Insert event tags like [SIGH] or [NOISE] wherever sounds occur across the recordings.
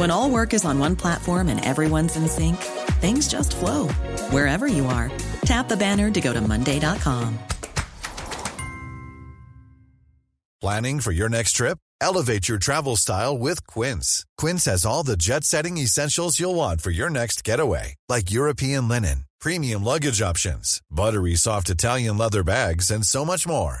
When all work is on one platform and everyone's in sync, things just flow wherever you are. Tap the banner to go to Monday.com. Planning for your next trip? Elevate your travel style with Quince. Quince has all the jet setting essentials you'll want for your next getaway, like European linen, premium luggage options, buttery soft Italian leather bags, and so much more.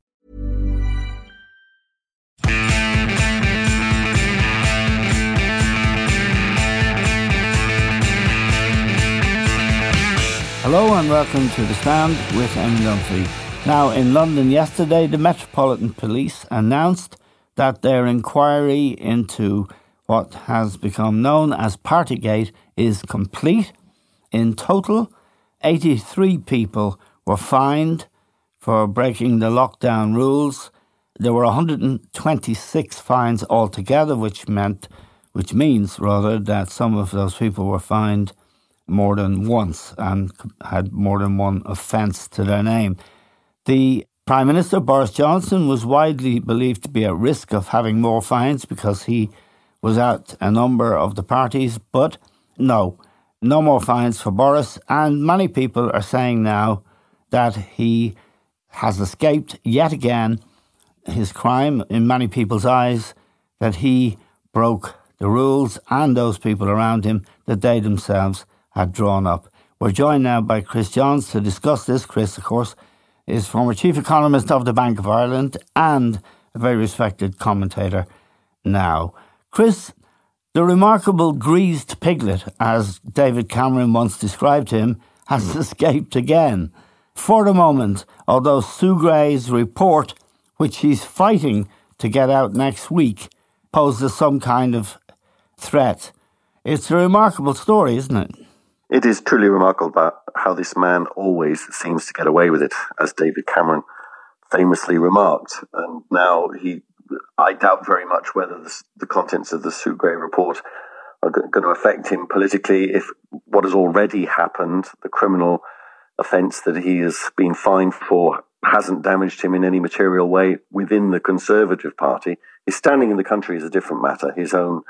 Hello and welcome to The Stand with Eamon Dunphy. Now, in London yesterday, the Metropolitan Police announced that their inquiry into what has become known as Partygate is complete. In total, 83 people were fined for breaking the lockdown rules. There were 126 fines altogether, which meant, which means rather, that some of those people were fined more than once and had more than one offence to their name. The Prime Minister Boris Johnson was widely believed to be at risk of having more fines because he was at a number of the parties, but no, no more fines for Boris. And many people are saying now that he has escaped yet again his crime in many people's eyes, that he broke the rules and those people around him that they themselves had drawn up. We're joined now by Chris Johns to discuss this. Chris, of course, is former chief economist of the Bank of Ireland and a very respected commentator now. Chris, the remarkable greased piglet, as David Cameron once described him, has [LAUGHS] escaped again. For the moment, although Sue Gray's report, which he's fighting to get out next week, poses some kind of threat. It's a remarkable story, isn't it? It is truly remarkable how this man always seems to get away with it, as David Cameron famously remarked. And now he I doubt very much whether the, the contents of the Sue Gray report are going to affect him politically if what has already happened, the criminal offence that he has been fined for, hasn't damaged him in any material way within the Conservative Party. His standing in the country is a different matter. His own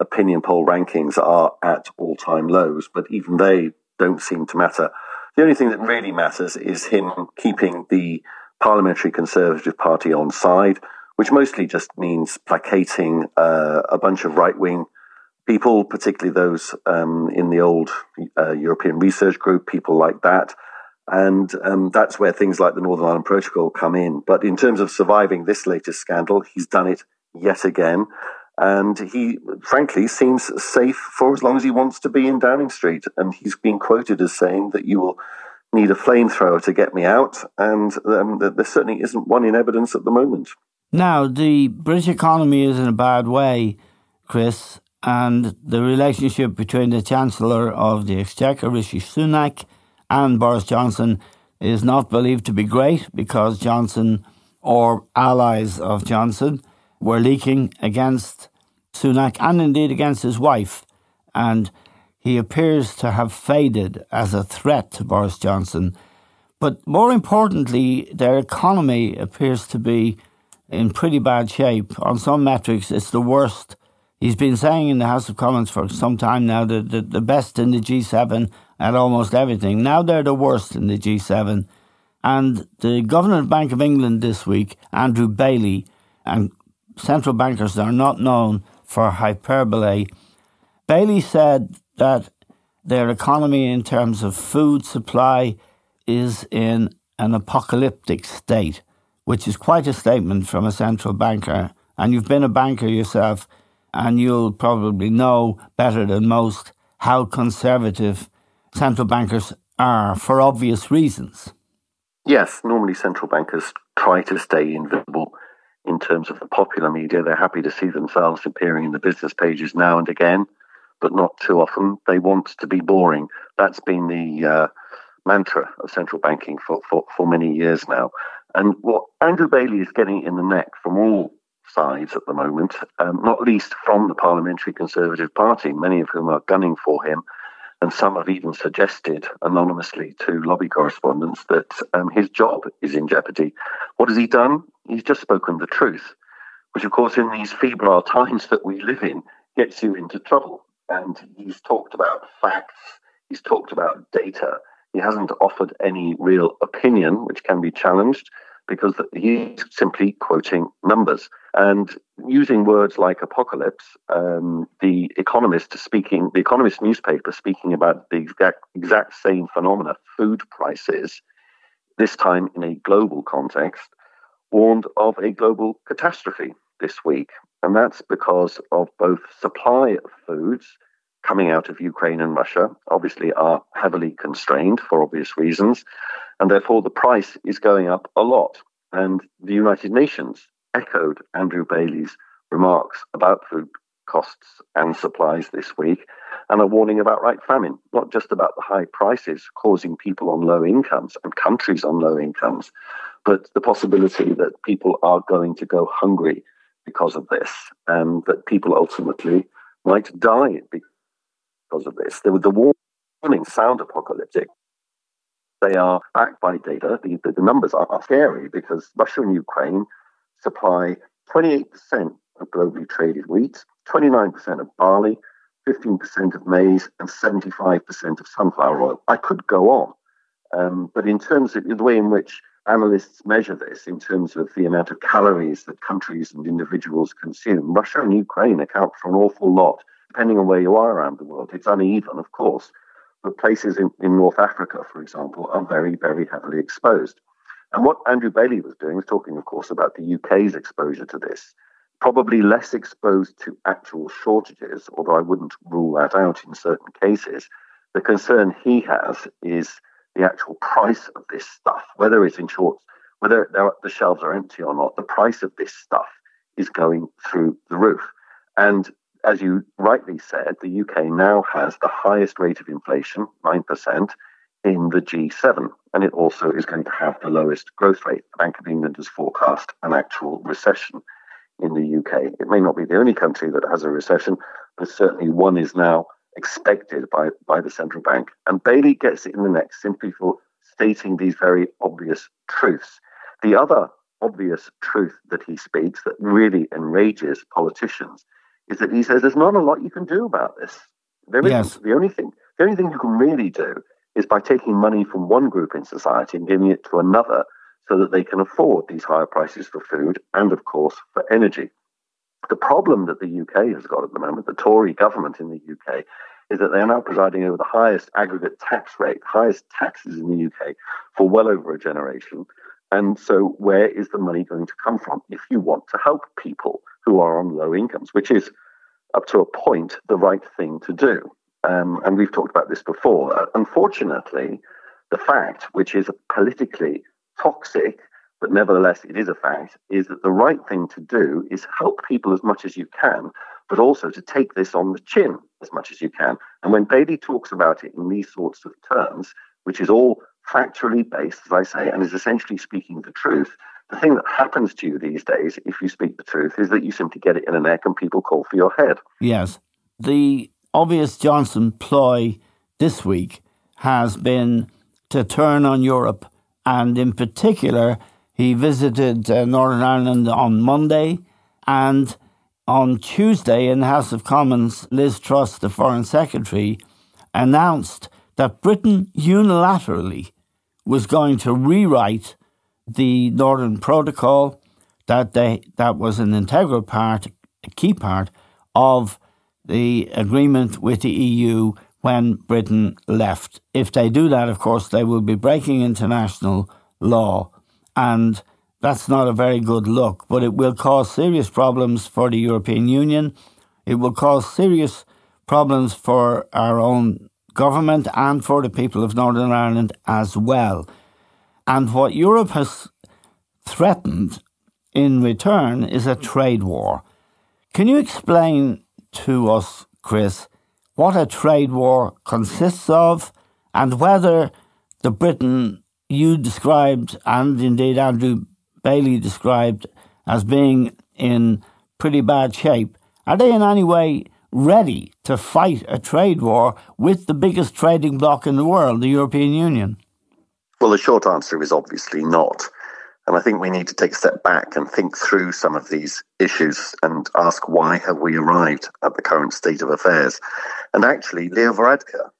opinion poll rankings are at all time lows, but even they don't seem to matter. The only thing that really matters is him keeping the Parliamentary Conservative Party on side which mostly just means placating uh, a bunch of right wing people, particularly those um, in the old uh, European Research Group, people like that. And um, that's where things like the Northern Ireland Protocol come in. But in terms of surviving this latest scandal, he's done it yet again. And he, frankly, seems safe for as long as he wants to be in Downing Street. And he's been quoted as saying that you will need a flamethrower to get me out. And um, there certainly isn't one in evidence at the moment. Now, the British economy is in a bad way, Chris, and the relationship between the Chancellor of the Exchequer, Rishi Sunak, and Boris Johnson is not believed to be great because Johnson or allies of Johnson were leaking against Sunak and indeed against his wife. And he appears to have faded as a threat to Boris Johnson. But more importantly, their economy appears to be in pretty bad shape. On some metrics, it's the worst. He's been saying in the House of Commons for some time now that the, the best in the G7 at almost everything. Now they're the worst in the G7. And the Governor of Bank of England this week, Andrew Bailey, and central bankers are not known for hyperbole. Bailey said that their economy, in terms of food supply, is in an apocalyptic state which is quite a statement from a central banker. And you've been a banker yourself, and you'll probably know better than most how conservative central bankers are for obvious reasons. Yes, normally central bankers try to stay invisible in terms of the popular media. They're happy to see themselves appearing in the business pages now and again, but not too often. They want to be boring. That's been the uh, mantra of central banking for, for, for many years now. And what Andrew Bailey is getting in the neck from all sides at the moment, um, not least from the Parliamentary Conservative Party, many of whom are gunning for him. And some have even suggested anonymously to lobby correspondents that um, his job is in jeopardy. What has he done? He's just spoken the truth, which, of course, in these febrile times that we live in, gets you into trouble. And he's talked about facts, he's talked about data. He hasn't offered any real opinion, which can be challenged because he's simply quoting numbers and using words like apocalypse. Um, the Economist speaking, the Economist newspaper speaking about the exact, exact same phenomena, food prices, this time in a global context, warned of a global catastrophe this week, and that's because of both supply of foods coming out of Ukraine and Russia, obviously are heavily constrained for obvious reasons, and therefore the price is going up a lot. And the United Nations echoed Andrew Bailey's remarks about food costs and supplies this week and a warning about right famine, not just about the high prices causing people on low incomes and countries on low incomes, but the possibility that people are going to go hungry because of this and that people ultimately might die because of this. The, the warnings sound apocalyptic. They are backed by data. The, the, the numbers are, are scary because Russia and Ukraine supply 28% of globally traded wheat, 29% of barley, 15% of maize, and 75% of sunflower oil. I could go on. Um, but in terms of the way in which analysts measure this, in terms of the amount of calories that countries and individuals consume, Russia and Ukraine account for an awful lot depending on where you are around the world. It's uneven, of course, but places in, in North Africa, for example, are very, very heavily exposed. And what Andrew Bailey was doing was talking, of course, about the UK's exposure to this, probably less exposed to actual shortages, although I wouldn't rule that out in certain cases. The concern he has is the actual price of this stuff, whether it's in shorts, whether the shelves are empty or not, the price of this stuff is going through the roof. And as you rightly said, the UK now has the highest rate of inflation, 9%, in the G7. And it also is going to have the lowest growth rate. The Bank of England has forecast an actual recession in the UK. It may not be the only country that has a recession, but certainly one is now expected by, by the central bank. And Bailey gets it in the neck simply for stating these very obvious truths. The other obvious truth that he speaks that really enrages politicians is that he says there's not a lot you can do about this. There yes. The only thing, the only thing you can really do is by taking money from one group in society and giving it to another, so that they can afford these higher prices for food and, of course, for energy. The problem that the UK has got at the moment, the Tory government in the UK, is that they are now presiding over the highest aggregate tax rate, highest taxes in the UK for well over a generation. And so, where is the money going to come from if you want to help people who are on low incomes, which is up to a point the right thing to do? Um, and we've talked about this before. Uh, unfortunately, the fact, which is politically toxic, but nevertheless it is a fact, is that the right thing to do is help people as much as you can, but also to take this on the chin as much as you can. And when Bailey talks about it in these sorts of terms, which is all factually based, as I say, and is essentially speaking the truth. The thing that happens to you these days, if you speak the truth, is that you simply get it in a neck and people call for your head. Yes. The obvious Johnson ploy this week has been to turn on Europe, and in particular, he visited uh, Northern Ireland on Monday, and on Tuesday in the House of Commons, Liz Truss, the Foreign Secretary, announced that Britain unilaterally was going to rewrite the Northern Protocol, that they that was an integral part, a key part of the agreement with the EU when Britain left. If they do that, of course, they will be breaking international law, and that's not a very good look. But it will cause serious problems for the European Union. It will cause serious problems for our own government and for the people of Northern Ireland as well. And what Europe has threatened in return is a trade war. Can you explain to us, Chris, what a trade war consists of and whether the Britain you described and indeed Andrew Bailey described as being in pretty bad shape, are they in any way ready to fight a trade war with the biggest trading bloc in the world, the European Union? Well, the short answer is obviously not. And I think we need to take a step back and think through some of these issues and ask why have we arrived at the current state of affairs. And actually, Leo Varadkar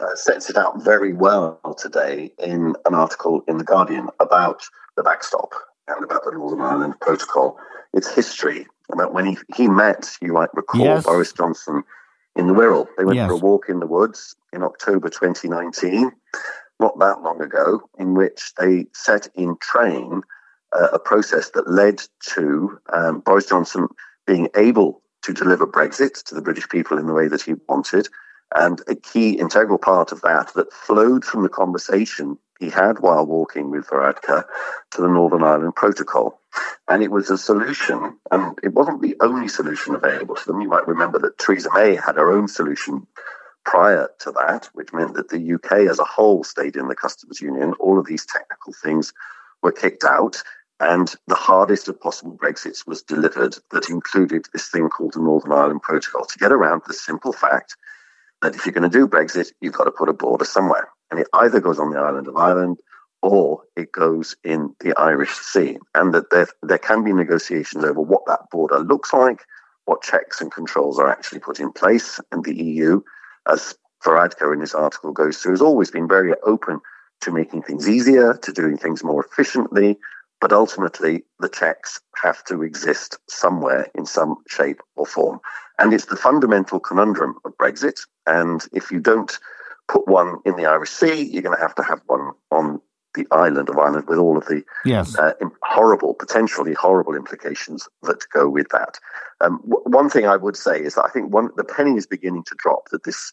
uh, sets it out very well today in an article in The Guardian about the backstop and about the Northern Ireland Protocol, its history, about when he, he met, you might recall, yes. Boris Johnson in the Wirral. They went yes. for a walk in the woods in October 2019 not that long ago, in which they set in train uh, a process that led to um, Boris Johnson being able to deliver Brexit to the British people in the way that he wanted. And a key integral part of that that flowed from the conversation he had while walking with Varadkar to the Northern Ireland Protocol. And it was a solution, and it wasn't the only solution available to them. You might remember that Theresa May had her own solution prior to that, which meant that the UK as a whole stayed in the customs union. All of these technical things were kicked out, and the hardest of possible Brexits was delivered that included this thing called the Northern Ireland Protocol to get around the simple fact that if you're going to do Brexit, you've got to put a border somewhere. And it either goes on the island of Ireland or it goes in the Irish Sea. And that there, there can be negotiations over what that border looks like, what checks and controls are actually put in place. And the EU as Varadkar in this article goes through, has always been very open to making things easier, to doing things more efficiently, but ultimately the checks have to exist somewhere in some shape or form. And it's the fundamental conundrum of Brexit. And if you don't put one in the Irish Sea, you're going to have to have one on the island of Ireland with all of the yes. uh, horrible, potentially horrible implications that go with that. Um, w- one thing I would say is that I think one, the penny is beginning to drop that this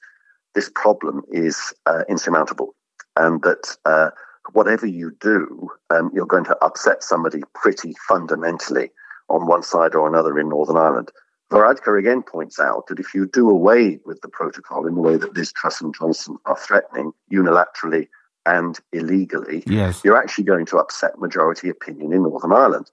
this problem is uh, insurmountable, and that uh, whatever you do, um, you're going to upset somebody pretty fundamentally on one side or another in Northern Ireland. Varadkar again points out that if you do away with the protocol in the way that Liz Truss and Johnson are threatening unilaterally and illegally, yes. you're actually going to upset majority opinion in Northern Ireland.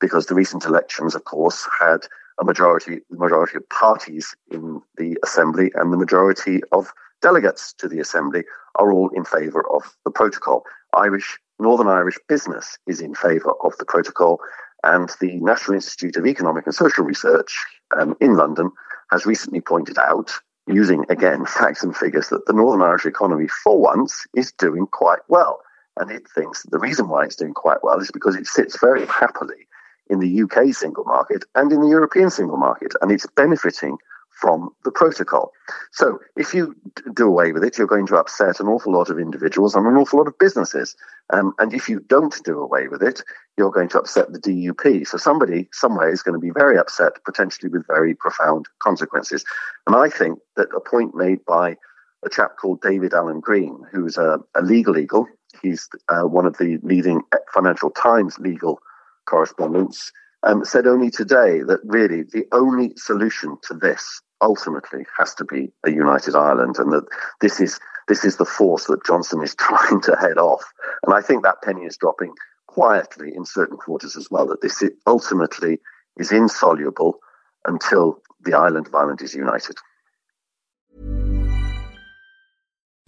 Because the recent elections, of course, had a majority, the majority of parties in the assembly and the majority of delegates to the assembly are all in favour of the protocol. Irish, Northern Irish business is in favour of the protocol, and the National Institute of Economic and Social Research um, in London has recently pointed out using again [LAUGHS] facts and figures that the Northern Irish economy, for once, is doing quite well. And it thinks the reason why it's doing quite well is because it sits very happily in the UK single market and in the European single market, and it's benefiting from the protocol. So if you do away with it, you're going to upset an awful lot of individuals and an awful lot of businesses. Um, and if you don't do away with it, you're going to upset the DUP. So somebody somewhere is going to be very upset, potentially with very profound consequences. And I think that a point made by a chap called David Alan Green, who's a, a legal eagle, he's uh, one of the leading Financial Times legal correspondents, um, said only today that really the only solution to this ultimately has to be a united Ireland, and that this is this is the force that Johnson is [LAUGHS] trying to head off. And I think that penny is dropping quietly in certain quarters as well. That this ultimately is insoluble until the island of Ireland is united.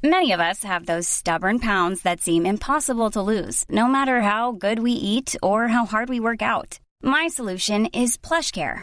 Many of us have those stubborn pounds that seem impossible to lose, no matter how good we eat or how hard we work out. My solution is PlushCare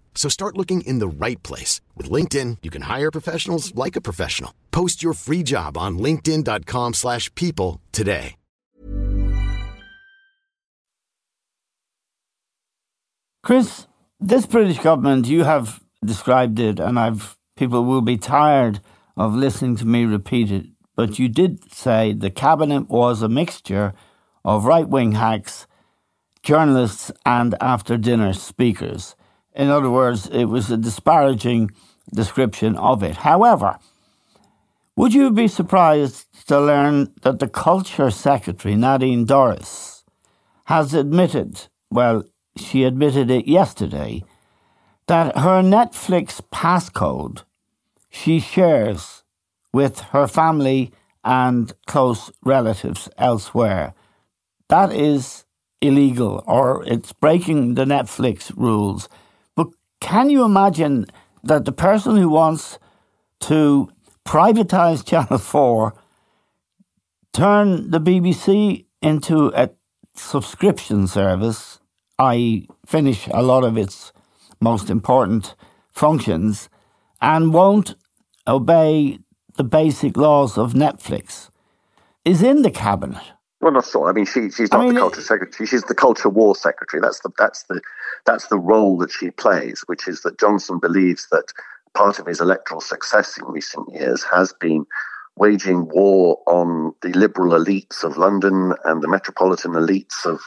So start looking in the right place. With LinkedIn, you can hire professionals like a professional. Post your free job on linkedin.com slash people today. Chris, this British government, you have described it, and I've people will be tired of listening to me repeat it, but you did say the cabinet was a mixture of right wing hacks, journalists, and after dinner speakers. In other words, it was a disparaging description of it. However, would you be surprised to learn that the Culture Secretary, Nadine Dorries, has admitted, well, she admitted it yesterday, that her Netflix passcode she shares with her family and close relatives elsewhere. That is illegal or it's breaking the Netflix rules. Can you imagine that the person who wants to privatize Channel 4 turn the BBC into a subscription service, i.e., finish a lot of its most important functions, and won't obey the basic laws of Netflix, is in the cabinet. Well, not sure. I mean, she, she's not I mean, the culture secretary. She's the culture war secretary. That's the that's the that's the role that she plays, which is that Johnson believes that part of his electoral success in recent years has been waging war on the liberal elites of London and the metropolitan elites of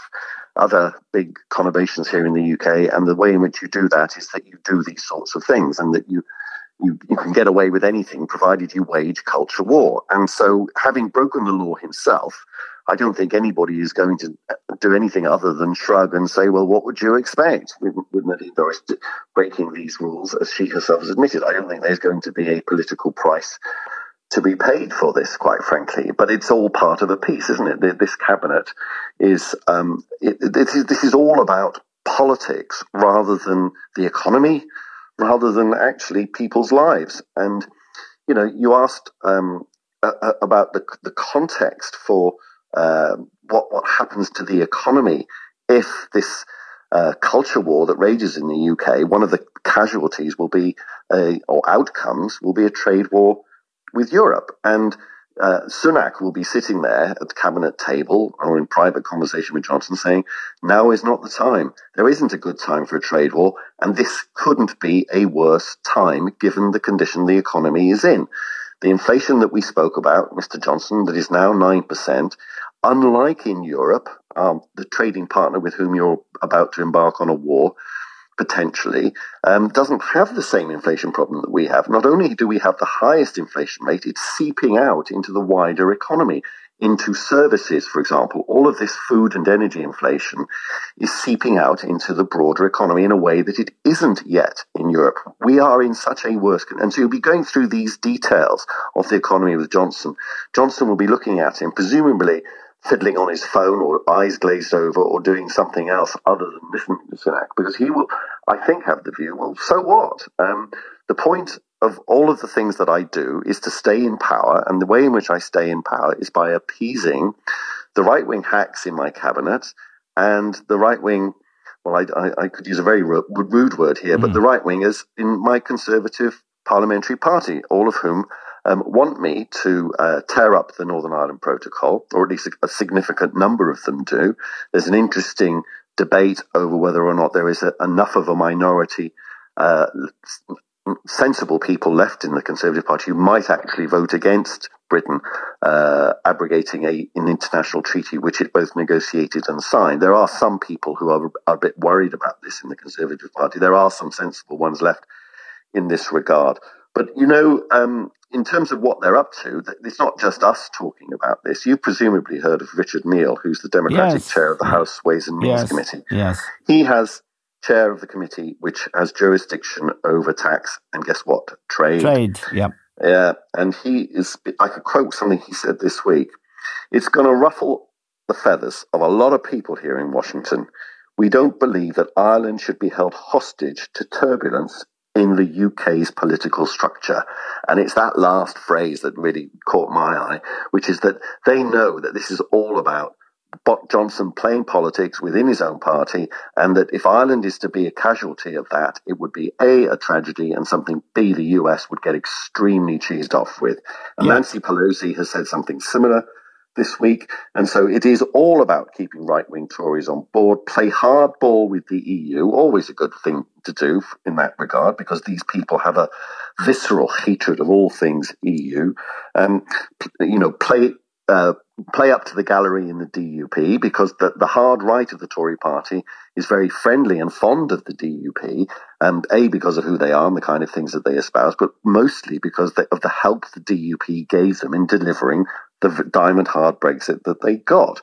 other big conurbations here in the UK. And the way in which you do that is that you do these sorts of things and that you you, you can get away with anything provided you wage culture war. And so, having broken the law himself, I don't think anybody is going to do anything other than shrug and say, well, what would you expect with, with Nadine Dorries breaking these rules, as she herself has admitted? I don't think there's going to be a political price to be paid for this, quite frankly. But it's all part of a piece, isn't it? This cabinet is, um, it, this, is this is all about politics rather than the economy, rather than actually people's lives. And, you know, you asked um, about the, the context for uh, what what happens to the economy if this uh, culture war that rages in the UK, one of the casualties will be a, or outcomes will be a trade war with Europe. And uh, Sunak will be sitting there at the cabinet table or in private conversation with Johnson saying, now is not the time. There isn't a good time for a trade war. And this couldn't be a worse time given the condition the economy is in. The inflation that we spoke about, Mr. Johnson, that is now 9%, unlike in Europe, um, the trading partner with whom you're about to embark on a war, potentially, um, doesn't have the same inflation problem that we have. Not only do we have the highest inflation rate, it's seeping out into the wider economy, into services, for example. All of this food and energy inflation is seeping out into the broader economy in a way that it isn't yet in Europe. We are in such a worse, and so you'll be going through these details of the economy with Johnson. Johnson will be looking at him, presumably fiddling on his phone or eyes glazed over or doing something else other than listening to Sunak because he will, I think, have the view, well, so what? Um, the point of all of the things that I do is to stay in power, and the way in which I stay in power is by appeasing the right wing hacks in my cabinet and the right wing. Well, I, I, I, could use a very rude word here, mm. but the right wingers in my conservative parliamentary party, all of whom um, want me to uh, tear up the Northern Ireland Protocol, or at least a, significant number of them do. There's an interesting debate over whether or not there is a, enough of a minority. Uh, sensible people left in the Conservative Party who might actually vote against Britain uh, abrogating a, an international treaty which it both negotiated and signed. There are some people who are, are a bit worried about this in the Conservative Party. There are some sensible ones left in this regard. But you know, um, in terms of what they're up to, it's not just us talking about this. You presumably heard of Richard Neal, who's the Democratic yes. chair of the House Ways and Means yes. Committee. Yes. He has chair of the committee which has jurisdiction over tax and guess what? Trade. Trade, yeah. Yeah. And he is, I could quote something he said this week. It's going to ruffle the feathers of a lot of people here in Washington. We don't believe that Ireland should be held hostage to turbulence in the UK's political structure. And it's that last phrase that really caught my eye, which is that they know that this is all about Boris Johnson playing politics within his own party, and that if Ireland is to be a casualty of that, it would be A, a tragedy, and something B, the US would get extremely cheesed off with. And yeah. Nancy Pelosi has said something similar this week. And so it is all about keeping right wing Tories on board, play hardball with the EU, always a good thing to do in that regard, because these people have a visceral hatred of all things EU. Um, you know, play. Uh, play up to the gallery in the DUP because the, the hard right of the Tory party is very friendly and fond of the DUP, and A, because of who they are and the kind of things that they espouse, but mostly because they, of the help the DUP gave them in delivering the diamond hard Brexit that they got.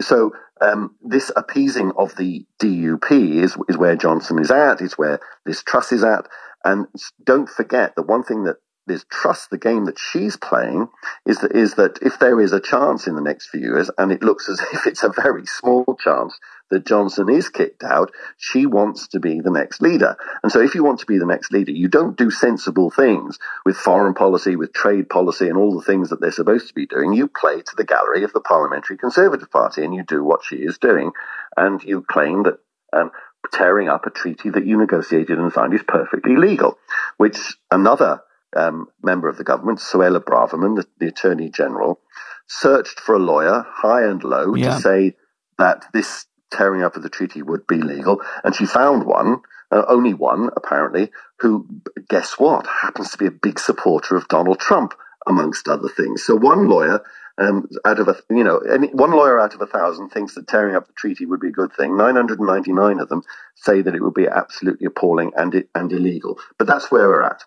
So um, this appeasing of the DUP is is where Johnson is at. Is where this Truss is at. And don't forget that one thing that is trust the game that she's playing is that is that if there is a chance in the next few years, and it looks as [LAUGHS] if it's a very small chance that Johnson is kicked out, she wants to be the next leader. And so if you want to be the next leader, you don't do sensible things with foreign policy, with trade policy, and all the things that they're supposed to be doing. You play to the gallery of the Parliamentary Conservative Party and you do what she is doing. And you claim that um, tearing up a treaty that you negotiated and signed is perfectly legal, which another um, member of the government, Suella Braverman, the, the, Attorney General, searched for a lawyer, high and low, yeah. to say that this tearing up of the treaty would be legal. And she found one, uh, only one apparently, who, guess what, happens to be a big supporter of Donald Trump, amongst other things. So one lawyer um, out of a, you know, any, one lawyer out of a thousand thinks that tearing up the treaty would be a good thing. 999 of them say that it would be absolutely appalling and, and illegal. But that's where we're at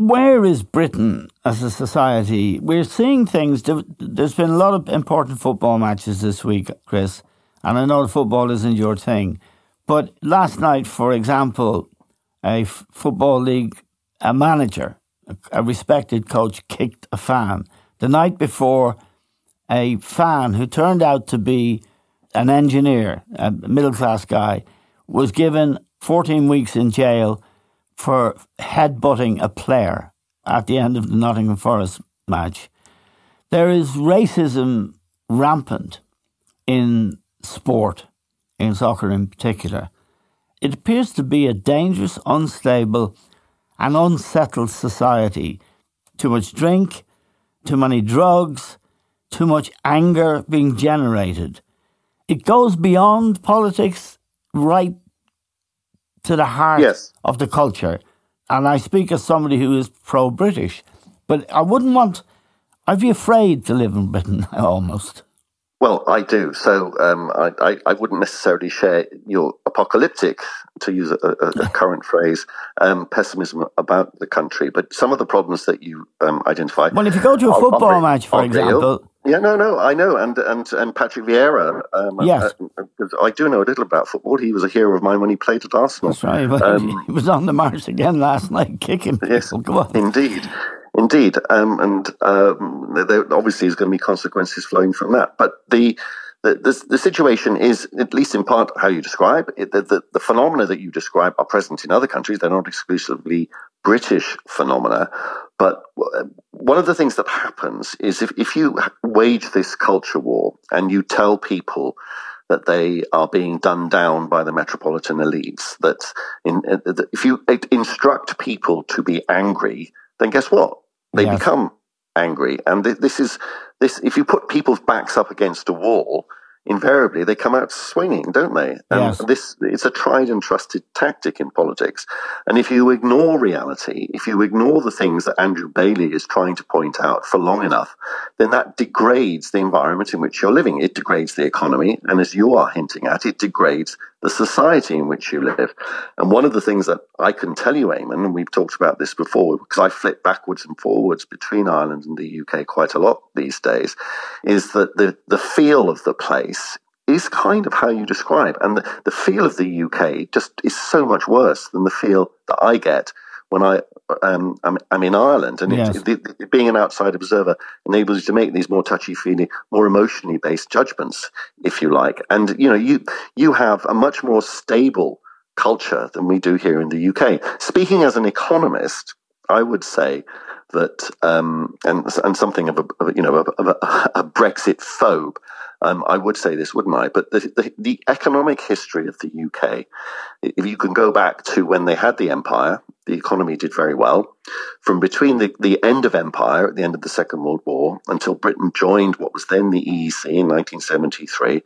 where is Britain as a society? We're seeing things. There's been a lot of important football matches this week, Chris, and I know football isn't your thing. But last night, for example, a f- football league a manager, a, a respected coach, kicked a fan. The night before, a fan who turned out to be an engineer, a middle class guy, was given 14 weeks in jail for headbutting a player at the end of the Nottingham Forest match. There is racism rampant in sport, in soccer in particular. It appears to be a dangerous, unstable, and unsettled society. Too much drink, too many drugs, too much anger being generated. It goes beyond politics right to the heart yes. of the culture. And I speak as somebody who is pro British, but I wouldn't want, I'd be afraid to live in Britain [LAUGHS] almost. Well, I do. So um, I, I, I, wouldn't necessarily share your apocalyptic, to use a, a, a current phrase, um, pessimism about the country. But some of the problems that you um, identified. Well, if you go to a football are, match, for example. Real. Yeah, no, no, I know, and and and Patrick Vieira. Um, yes, uh, uh, I do know a little about football. He was a hero of mine when he played at Arsenal. That's right. Um, [LAUGHS] he was on the march again last night, kicking. Yes, people. indeed. Indeed, um, and um, there obviously is going to be consequences flowing from that. But the the, the, the, situation is, at least in part, how you describe it. The, the, the, phenomena that you describe are present in other countries. They're not exclusively British phenomena. But one of the things that happens is if, if you wage this culture war and you tell people that they are being done down by the metropolitan elites, that in, if you instruct people to be angry, then guess what? They yes. become angry. And this is this. If you put people's backs up against a wall, invariably they come out swinging, don't they? And yes. this it's a tried and trusted tactic in politics. And if you ignore reality, if you ignore the things that Andrew Bailey is trying to point out for long enough, then that degrades the environment in which you're living. It degrades the economy, and as you are hinting at, it degrades the society in which you live. And one of the things that I can tell you, Eamon, and we've talked about this before, because I flip backwards and forwards between Ireland and the UK quite a lot these days, is that the, the feel of the place is kind of how you describe. And the, the feel of the UK just is so much worse than the feel that I get when I um, I'm, I'm, in Ireland, and yes. it, it, being an outside observer enables you to make these more touchy feely, more emotionally based judgments, if you like. And you know, you you have a much more stable culture than we do here in the UK. Speaking as an economist, I would say that, um, and and something of a, of a you know of a, [LAUGHS] a, Brexit phobe. Um, I would say this, wouldn't I? But the, the, the, economic history of the UK, if you can go back to when they had the empire, the economy did very well. From between the, the end of empire at the end of the Second World War until Britain joined what was then the EEC in 1973,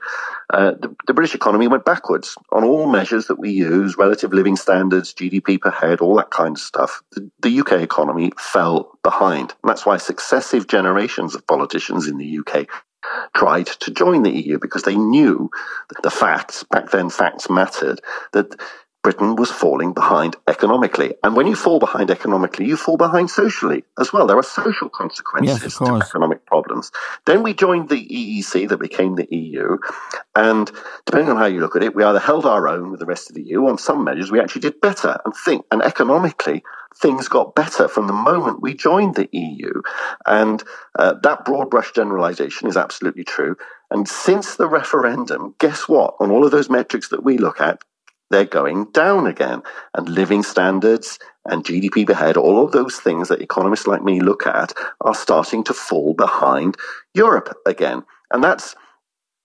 uh, the, the British economy went backwards on all measures that we use relative living standards, GDP per head, all that kind of stuff. The, the UK economy fell behind. And that's why successive generations of politicians in the UK tried to join the EU because they knew the facts, back then facts mattered, that Britain was falling behind economically. And when you fall behind economically, you fall behind socially as well. There are social consequences yes, to economic problems. Then we joined the EEC that became the EU. And depending on how you look at it, we either held our own with the rest of the EU. On some measures, we actually did better and think, and economically, things got better from the moment we joined the EU. And uh, that broad brush generalization is absolutely true. And since the referendum, guess what? On all of those metrics that we look at, they're going down again. And living standards and GDP per head, all of those things that economists like me look at, are starting to fall behind Europe again. And that's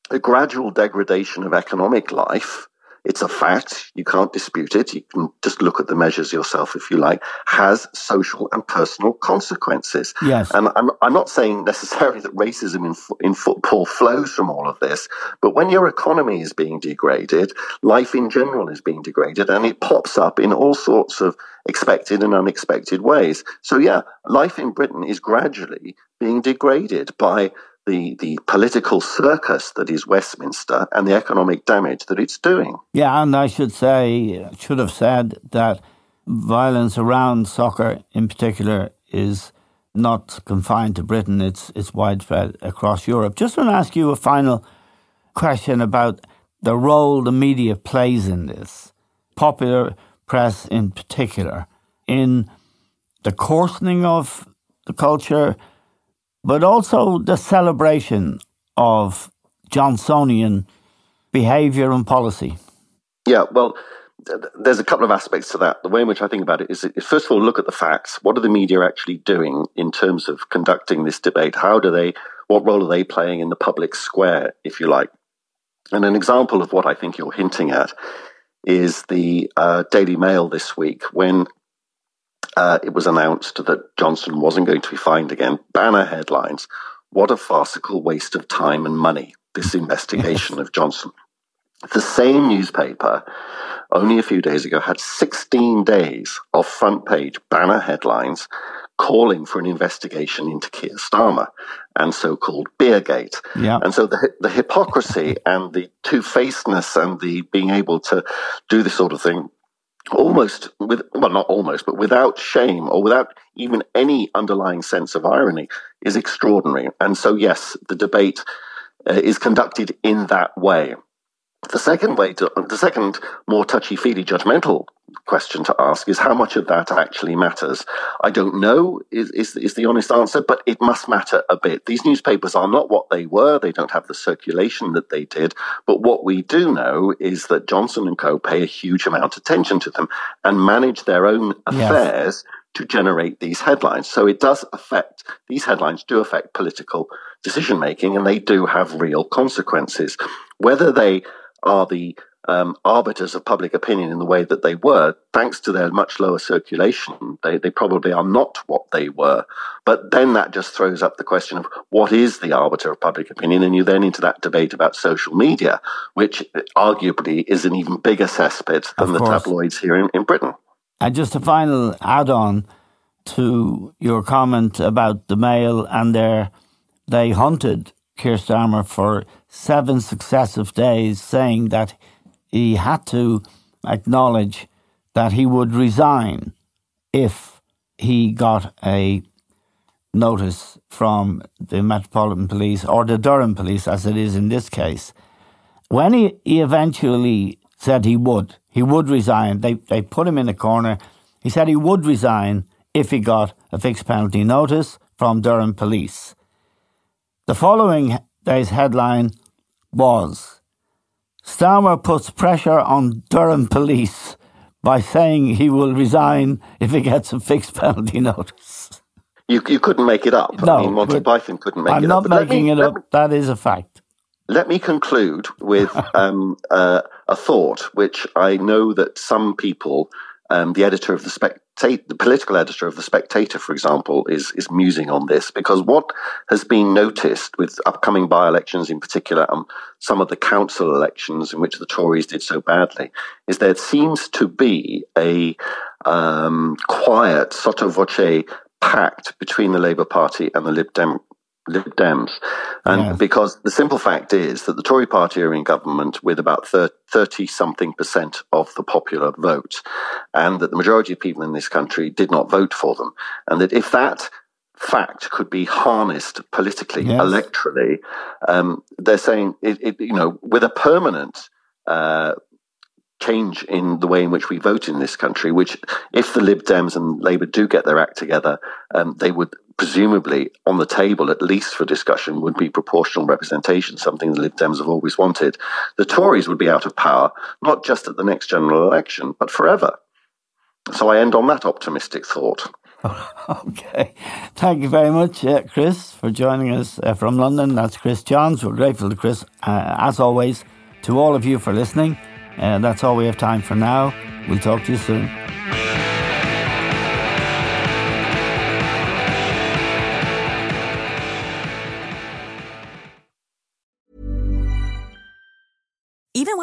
a gradual degradation of economic life it's a fact. You can't dispute it. You can just look at the measures yourself if you like, has social and personal consequences. Yes. And I'm, I'm not saying necessarily [LAUGHS] that racism in, in football flows from all of this, but when your economy is being degraded, life in general is being degraded, and it pops up in all sorts of expected and unexpected ways. So, yeah, life in Britain is gradually being degraded by the, the political circus that is Westminster and the economic damage that it's doing. Yeah, and I should say, should have said that violence around soccer in particular is not confined to Britain, it's, it's widespread across Europe. Just want to ask you a final question about the role the media plays in this, popular press in particular, in the coarsening of the culture but also the celebration of Johnsonian behaviour and policy. Yeah, well, there's a couple of aspects to that. The way in which I think about it is, is, first of all, look at the facts. What are the media actually doing in terms of conducting this debate? How do they, what role are they playing in the public square, if you like? And an example of what I think you're hinting at is the uh, Daily Mail this week, when uh, it was announced that Johnson wasn't going to be fined again. Banner headlines What a farcical waste of time and money, this investigation of Johnson. The same newspaper, only a few days ago, had 16 days of front page banner headlines calling for an investigation into Keir Starmer and so-called Beergate. Yeah. And so the, the hypocrisy and the two-facedness and the being able to do this sort of thing almost with well not almost but without shame or without even any underlying sense of irony is extraordinary. And so yes the debate uh, is conducted in that way The second way to, the second more touchy feely judgmental question to ask is how much of that actually matters. I don't know is, is, is the honest answer, but it must matter a bit. These newspapers are not what they were. They don't have the circulation that they did. But what we do know is that Johnson and Co pay a huge amount of attention to them and manage their own affairs. Yes. To generate these headlines. So it does affect, these headlines do affect political decision making and they do have real consequences. Whether they are the um, arbiters of public opinion in the way that they were, thanks to their much lower circulation, they, they probably are not what they were. But then that just throws up the question of what is the arbiter of public opinion? And you then into that debate about social media, which arguably is an even bigger cesspit than the tabloids here in, in Britain. And just a final add on to your comment about the Mail and their they hunted Keir Starmer for seven successive days, saying that he had to acknowledge that he would resign if he got a notice from the Metropolitan Police or the Durham Police, as it is in this case. When he, he eventually said he would, he would resign, they, they put him in a corner. He said he would resign if he got a fixed penalty notice from Durham Police. The following day's headline was Starmer puts pressure on Durham police by saying he will resign if he gets a fixed [LAUGHS] penalty notice. You, you couldn't make it up. No, I mean, Monty Python couldn't make I'm it up. I'm not making me, it up. Me, that is a fact. Let me conclude with [LAUGHS] um, uh, a thought, which I know that some people, um, the editor of the Spectator, the political editor of the Spectator, for example, is is musing on this because what has been noticed with upcoming by-elections, in particular, and um, some of the council elections in which the Tories did so badly, is there seems to be a um, quiet sotto voce pact between the Labour Party and the Lib Dem Lib Dems. And yeah. because the simple fact is that the Tory party are in government with about 30 something percent of the popular vote, and that the majority of people in this country did not vote for them. And that if that fact could be harnessed politically, yes. electorally, um, they're saying, it, it, you know, with a permanent uh, change in the way in which we vote in this country, which, if the Lib Dems and Labour do get their act together, um, they would presumably on the table, at least for discussion, would be proportional representation, something the Lib Dems have always wanted. The Tories would be out of power, not just at the next general election, but forever. So I end on that optimistic thought. [LAUGHS] Okay. Thank you very much, uh, Chris, for joining us uh, from London. That's Chris Johns. We're grateful to Chris, uh, as always, to all of you for listening. Uh, that's all we have time for now. We'll talk to you soon.